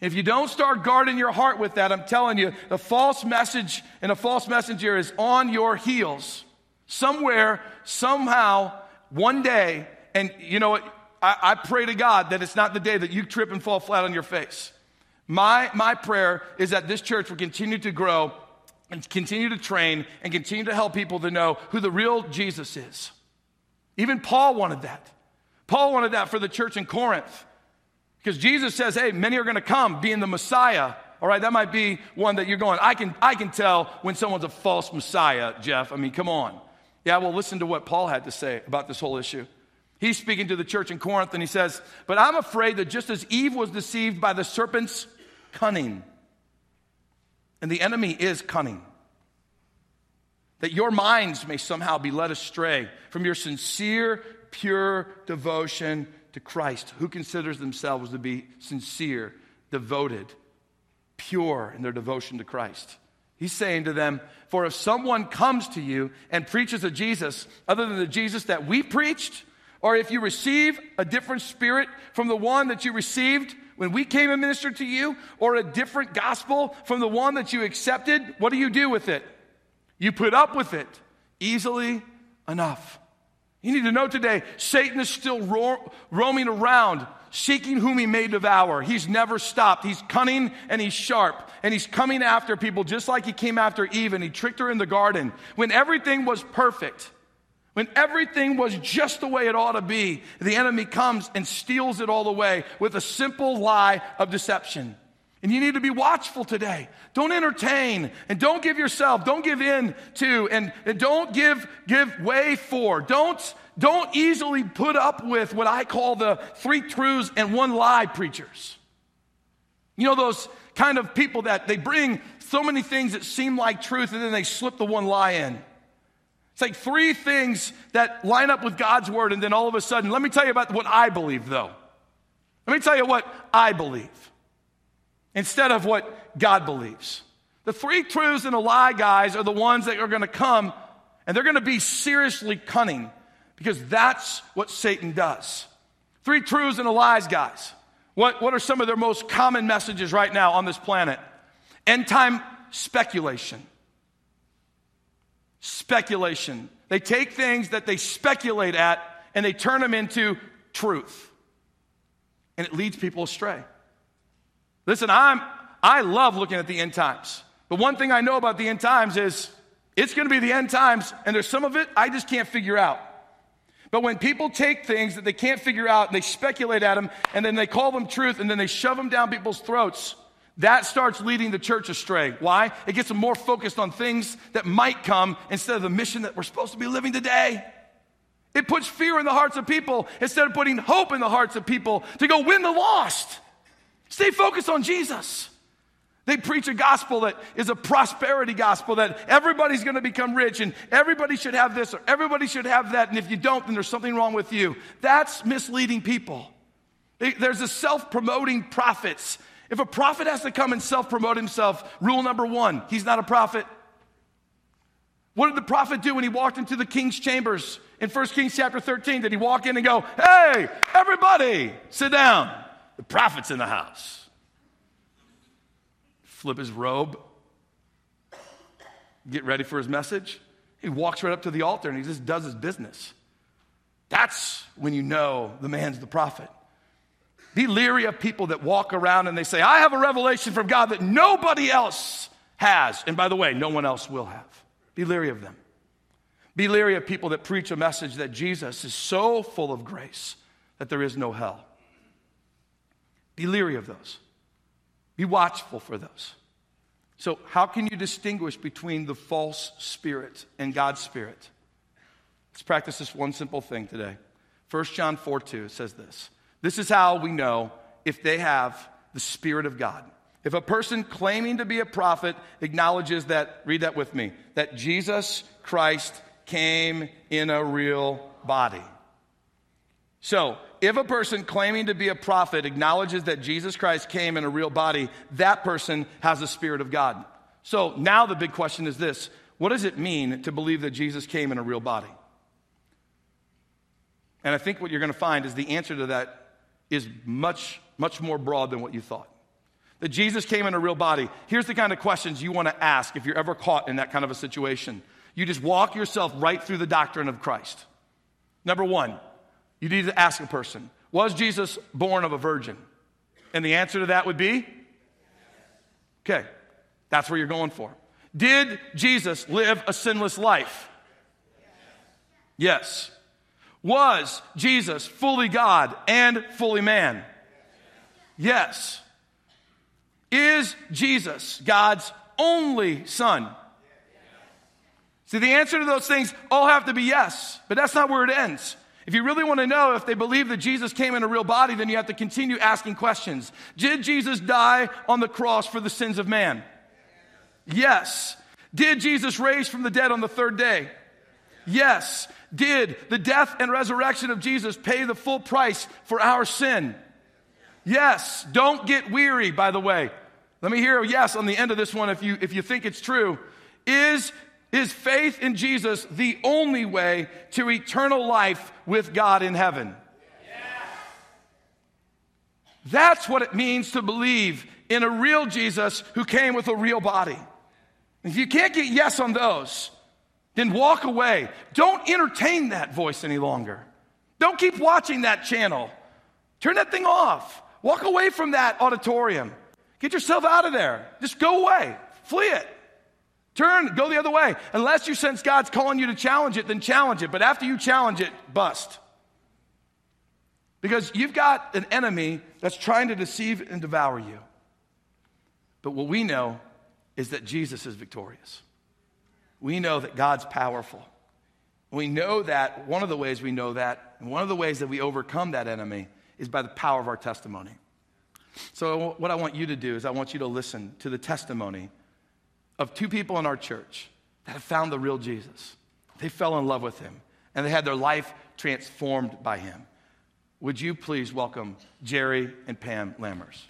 Speaker 1: If you don't start guarding your heart with that, I'm telling you, the false message and a false messenger is on your heels. Somewhere, somehow, one day, and you know what? I, I pray to God that it's not the day that you trip and fall flat on your face. My, my prayer is that this church will continue to grow and continue to train and continue to help people to know who the real Jesus is. Even Paul wanted that. Paul wanted that for the church in Corinth. Because Jesus says, hey, many are going to come being the Messiah. All right, that might be one that you're going, I can, I can tell when someone's a false Messiah, Jeff. I mean, come on. Yeah, well, listen to what Paul had to say about this whole issue. He's speaking to the church in Corinth and he says, But I'm afraid that just as Eve was deceived by the serpent's cunning, and the enemy is cunning, that your minds may somehow be led astray from your sincere, pure devotion to Christ, who considers themselves to be sincere, devoted, pure in their devotion to Christ. He's saying to them, For if someone comes to you and preaches a Jesus other than the Jesus that we preached, or if you receive a different spirit from the one that you received when we came and ministered to you, or a different gospel from the one that you accepted, what do you do with it? You put up with it easily enough. You need to know today, Satan is still ro- roaming around, seeking whom he may devour. He's never stopped. He's cunning and he's sharp, and he's coming after people just like he came after Eve and he tricked her in the garden when everything was perfect. When everything was just the way it ought to be, the enemy comes and steals it all away with a simple lie of deception. And you need to be watchful today. Don't entertain and don't give yourself, don't give in to, and, and don't give, give way for. Don't, don't easily put up with what I call the three truths and one lie preachers. You know, those kind of people that they bring so many things that seem like truth and then they slip the one lie in. It's like three things that line up with God's word, and then all of a sudden, let me tell you about what I believe, though. Let me tell you what I believe instead of what God believes. The three truths and a lie guys are the ones that are going to come and they're going to be seriously cunning because that's what Satan does. Three truths and a lies guys. What, what are some of their most common messages right now on this planet? End time speculation. Speculation. They take things that they speculate at and they turn them into truth. And it leads people astray. Listen, I'm, I love looking at the end times. But one thing I know about the end times is it's going to be the end times, and there's some of it I just can't figure out. But when people take things that they can't figure out and they speculate at them, and then they call them truth, and then they shove them down people's throats, that starts leading the church astray. Why? It gets them more focused on things that might come instead of the mission that we're supposed to be living today. It puts fear in the hearts of people instead of putting hope in the hearts of people to go win the lost. Stay focused on Jesus. They preach a gospel that is a prosperity gospel that everybody's going to become rich and everybody should have this or everybody should have that. And if you don't, then there's something wrong with you. That's misleading people. There's a self promoting prophets. If a prophet has to come and self promote himself, rule number one, he's not a prophet. What did the prophet do when he walked into the king's chambers in 1 Kings chapter 13? Did he walk in and go, Hey, everybody, sit down? The prophet's in the house. Flip his robe, get ready for his message. He walks right up to the altar and he just does his business. That's when you know the man's the prophet. Be leery of people that walk around and they say, I have a revelation from God that nobody else has. And by the way, no one else will have. Be leery of them. Be leery of people that preach a message that Jesus is so full of grace that there is no hell. Be leery of those. Be watchful for those. So, how can you distinguish between the false spirit and God's spirit? Let's practice this one simple thing today. 1 John 4 2 says this This is how we know if they have the Spirit of God. If a person claiming to be a prophet acknowledges that, read that with me, that Jesus Christ came in a real body. So, if a person claiming to be a prophet acknowledges that Jesus Christ came in a real body, that person has the Spirit of God. So now the big question is this what does it mean to believe that Jesus came in a real body? And I think what you're going to find is the answer to that is much, much more broad than what you thought. That Jesus came in a real body. Here's the kind of questions you want to ask if you're ever caught in that kind of a situation. You just walk yourself right through the doctrine of Christ. Number one, you need to ask a person Was Jesus born of a virgin? And the answer to that would be okay, that's where you're going for. Did Jesus live a sinless life? Yes. Was Jesus fully God and fully man? Yes. Is Jesus God's only son? See, the answer to those things all have to be yes, but that's not where it ends. If you really want to know if they believe that Jesus came in a real body, then you have to continue asking questions. Did Jesus die on the cross for the sins of man? Yes. Did Jesus raise from the dead on the third day? Yes. Did the death and resurrection of Jesus pay the full price for our sin? Yes. Don't get weary, by the way. Let me hear a yes on the end of this one if you, if you think it's true. Is is faith in Jesus the only way to eternal life with God in heaven? That's what it means to believe in a real Jesus who came with a real body. If you can't get yes on those, then walk away. Don't entertain that voice any longer. Don't keep watching that channel. Turn that thing off. Walk away from that auditorium. Get yourself out of there. Just go away. Flee it. Turn, go the other way. Unless you sense God's calling you to challenge it, then challenge it. But after you challenge it, bust. Because you've got an enemy that's trying to deceive and devour you. But what we know is that Jesus is victorious. We know that God's powerful. We know that one of the ways we know that, and one of the ways that we overcome that enemy, is by the power of our testimony. So, what I want you to do is, I want you to listen to the testimony of two people in our church that have found the real Jesus. They fell in love with him and they had their life transformed by him. Would you please welcome Jerry and Pam Lammers?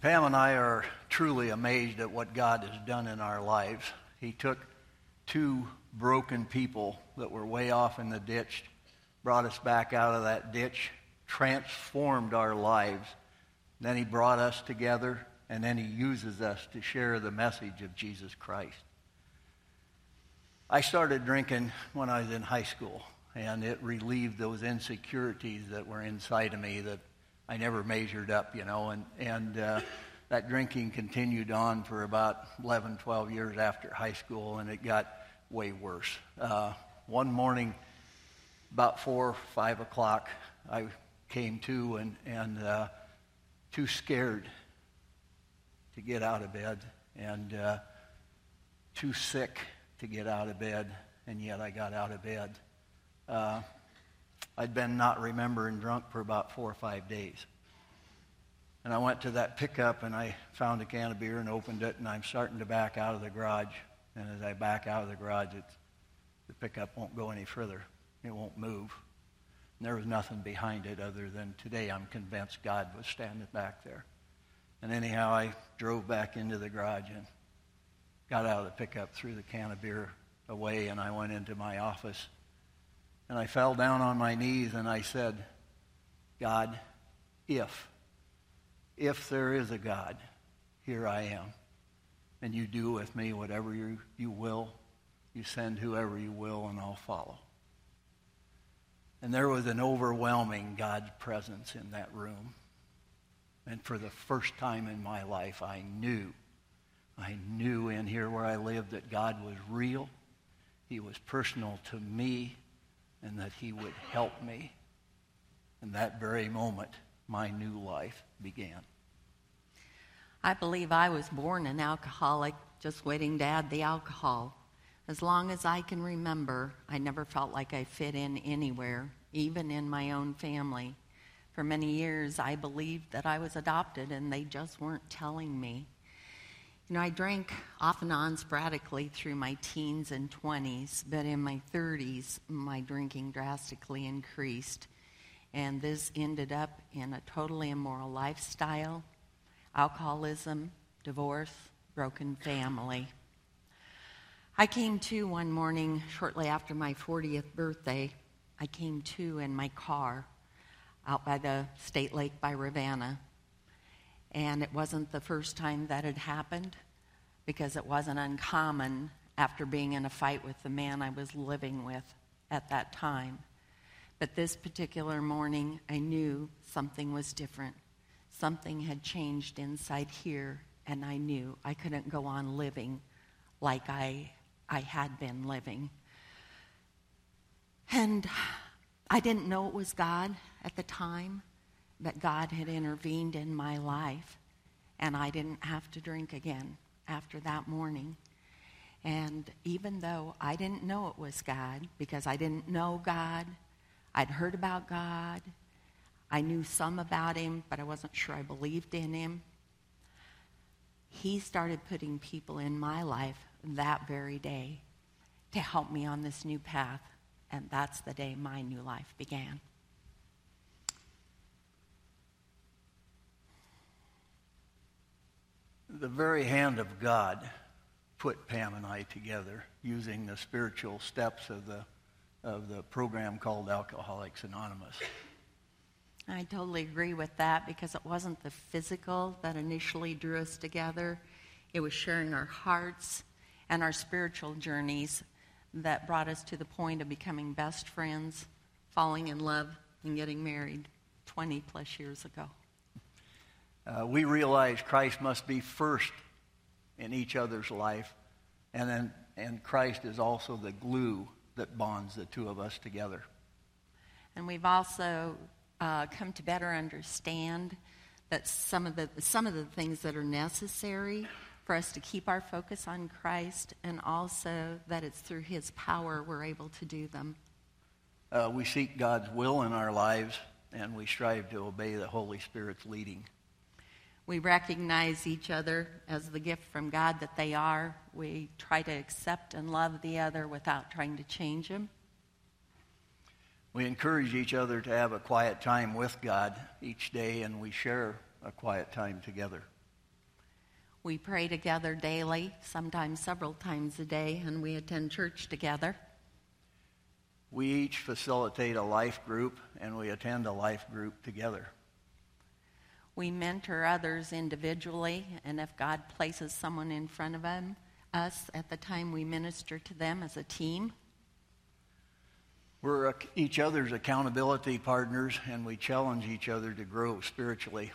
Speaker 3: Pam and I are truly amazed at what God has done in our lives. He took two broken people that were way off in the ditch brought us back out of that ditch, transformed our lives. Then he brought us together, and then he uses us to share the message of Jesus Christ. I started drinking when I was in high school, and it relieved those insecurities that were inside of me that I never measured up, you know, and, and uh, that drinking continued on for about 11, 12 years after high school, and it got way worse. Uh, one morning, about four, or five o'clock, I came to and, and uh, too scared to get out of bed and uh, too sick to get out of bed, and yet I got out of bed. Uh, I'd been not remembering drunk for about four or five days. And I went to that pickup and I found a can of beer and opened it, and I'm starting to back out of the garage. And as I back out of the garage, the pickup won't go any further. It won't move. And there was nothing behind it other than today I'm convinced God was standing back there. And anyhow, I drove back into the garage and got out of the pickup, threw the can of beer away, and I went into my office. And I fell down on my knees and I said, God, if, if there is a God, here I am. And you do with me whatever you, you will. You send whoever you will, and I'll follow. And there was an overwhelming God's presence in that room. And for the first time in my life, I knew, I knew in here where I lived that God was real, He was personal to me, and that He would help me. In that very moment, my new life began.
Speaker 4: I believe I was born an alcoholic, just waiting to add the alcohol. As long as I can remember, I never felt like I fit in anywhere, even in my own family. For many years, I believed that I was adopted and they just weren't telling me. You know, I drank off and on sporadically through my teens and 20s, but in my 30s, my drinking drastically increased. And this ended up in a totally immoral lifestyle, alcoholism, divorce, broken family. I came to one morning shortly after my 40th birthday. I came to in my car out by the state lake by Ravenna. And it wasn't the first time that had happened. because it wasn't uncommon after being in a fight with the man I was living with at that time. But this particular morning, I knew something was different. Something had changed inside here, and I knew I couldn't go on living like I, I had been living. And I didn't know it was God at the time, but God had intervened in my life, and I didn't have to drink again after that morning. And even though I didn't know it was God, because I didn't know God, I'd heard about God, I knew some about Him, but I wasn't sure I believed in Him. He started putting people in my life that very day to help me on this new path, and that's the day my new life began.
Speaker 3: The very hand of God put Pam and I together using the spiritual steps of the, of the program called Alcoholics Anonymous.
Speaker 4: I totally agree with that because it wasn't the physical that initially drew us together. It was sharing our hearts and our spiritual journeys that brought us to the point of becoming best friends, falling in love, and getting married 20 plus years ago.
Speaker 3: Uh, we realized Christ must be first in each other's life. And then and Christ is also the glue that bonds the two of us together.
Speaker 4: And we've also uh, come to better understand that some of the some of the things that are necessary for us to keep our focus on Christ, and also that it's through His power we're able to do them.
Speaker 3: Uh, we seek God's will in our lives, and we strive to obey the Holy Spirit's leading.
Speaker 4: We recognize each other as the gift from God that they are. We try to accept and love the other without trying to change him.
Speaker 3: We encourage each other to have a quiet time with God each day, and we share a quiet time together.
Speaker 4: We pray together daily, sometimes several times a day, and we attend church together.
Speaker 3: We each facilitate a life group, and we attend a life group together.
Speaker 4: We mentor others individually, and if God places someone in front of them, us at the time we minister to them as a team.
Speaker 3: We're each other's accountability partners, and we challenge each other to grow spiritually.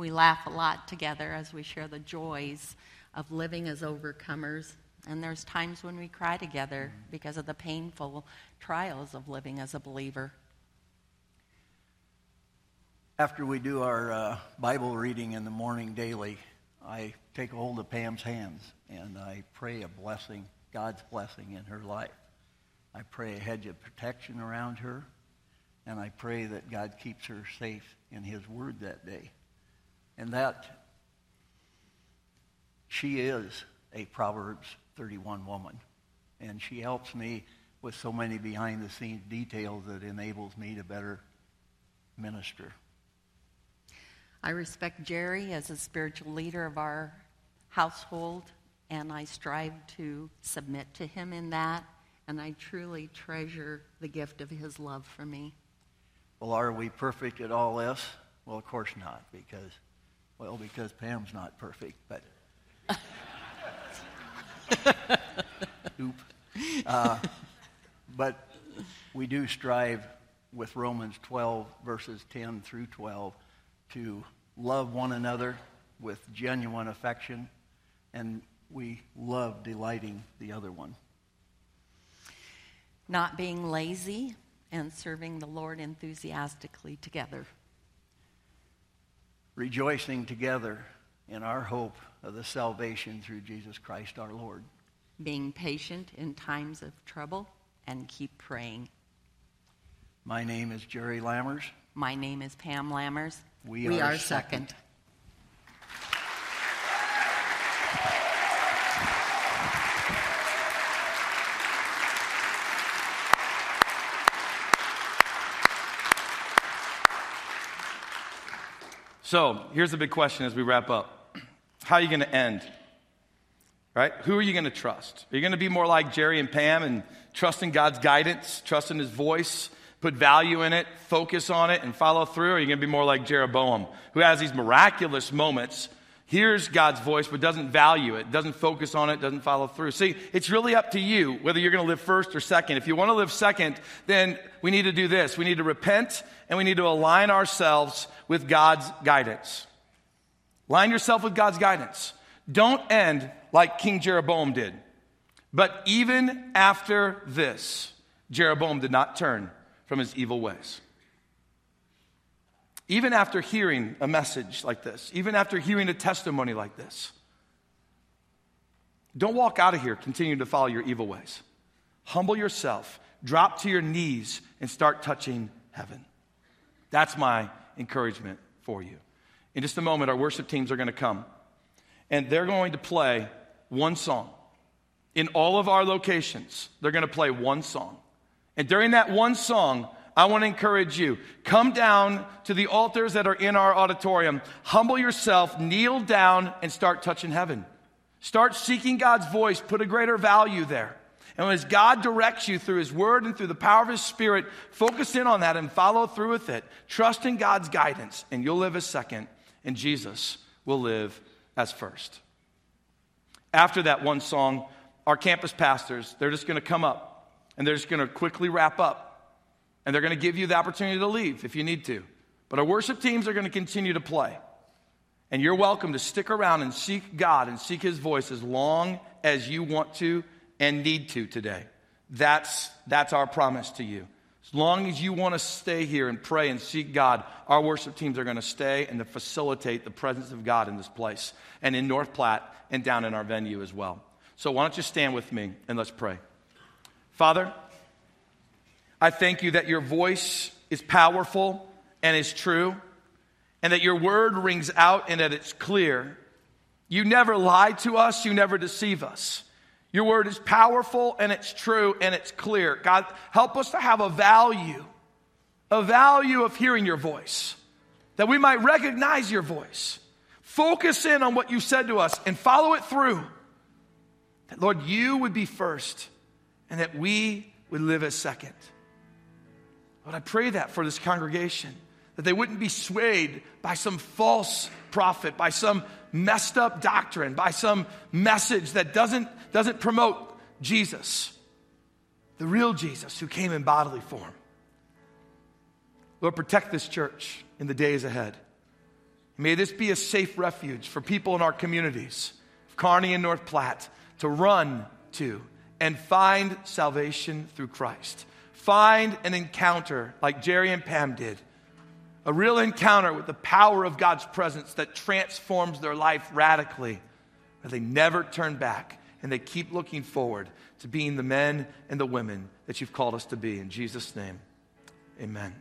Speaker 4: We laugh a lot together as we share the joys of living as overcomers. And there's times when we cry together because of the painful trials of living as a believer.
Speaker 3: After we do our uh, Bible reading in the morning daily, I take hold of Pam's hands and I pray a blessing, God's blessing in her life. I pray a hedge of protection around her, and I pray that God keeps her safe in His Word that day. And that she is a Proverbs 31 woman. And she helps me with so many behind the scenes details that enables me to better minister.
Speaker 4: I respect Jerry as a spiritual leader of our household, and I strive to submit to him in that, and I truly treasure the gift of his love for me.
Speaker 3: Well, are we perfect at all this? Well, of course not, because, well, because Pam's not perfect, but. Oop. Uh, but we do strive with Romans 12, verses 10 through 12 to love one another with genuine affection, and we love delighting the other one.
Speaker 4: Not being lazy and serving the Lord enthusiastically together.
Speaker 3: Rejoicing together in our hope of the salvation through Jesus Christ our Lord.
Speaker 4: Being patient in times of trouble and keep praying.
Speaker 3: My name is Jerry Lammers.
Speaker 4: My name is Pam Lammers.
Speaker 3: We,
Speaker 4: we
Speaker 3: are,
Speaker 4: are second.
Speaker 3: second.
Speaker 1: So here's the big question as we wrap up How are you going to end? Right? Who are you going to trust? Are you going to be more like Jerry and Pam and trust in God's guidance, trust in His voice, put value in it, focus on it, and follow through? Or are you going to be more like Jeroboam, who has these miraculous moments? Hears God's voice but doesn't value it, doesn't focus on it, doesn't follow through. See, it's really up to you whether you're going to live first or second. If you want to live second, then we need to do this. We need to repent and we need to align ourselves with God's guidance. Line yourself with God's guidance. Don't end like King Jeroboam did. But even after this, Jeroboam did not turn from his evil ways. Even after hearing a message like this, even after hearing a testimony like this, don't walk out of here continuing to follow your evil ways. Humble yourself, drop to your knees, and start touching heaven. That's my encouragement for you. In just a moment, our worship teams are going to come, and they're going to play one song. In all of our locations, they're going to play one song. And during that one song, I want to encourage you. Come down to the altars that are in our auditorium. Humble yourself, kneel down, and start touching heaven. Start seeking God's voice. Put a greater value there. And as God directs you through His Word and through the power of His Spirit, focus in on that and follow through with it. Trust in God's guidance, and you'll live as second, and Jesus will live as first. After that one song, our campus pastors, they're just going to come up and they're just going to quickly wrap up and they're going to give you the opportunity to leave if you need to. But our worship teams are going to continue to play. And you're welcome to stick around and seek God and seek His voice as long as you want to and need to today. That's, that's our promise to you. As long as you want to stay here and pray and seek God, our worship teams are going to stay and to facilitate the presence of God in this place and in North Platte and down in our venue as well. So why don't you stand with me and let's pray. Father, I thank you that your voice is powerful and is true, and that your word rings out and that it's clear. You never lie to us, you never deceive us. Your word is powerful and it's true and it's clear. God, help us to have a value, a value of hearing your voice, that we might recognize your voice. Focus in on what you said to us and follow it through. That, Lord, you would be first and that we would live as second. But I pray that for this congregation, that they wouldn't be swayed by some false prophet, by some messed up doctrine, by some message that doesn't, doesn't promote Jesus, the real Jesus who came in bodily form. Lord, protect this church in the days ahead. May this be a safe refuge for people in our communities, of Kearney and North Platte, to run to and find salvation through Christ find an encounter like Jerry and Pam did. A real encounter with the power of God's presence that transforms their life radically. But they never turn back and they keep looking forward to being the men and the women that you've called us to be. In Jesus' name, amen.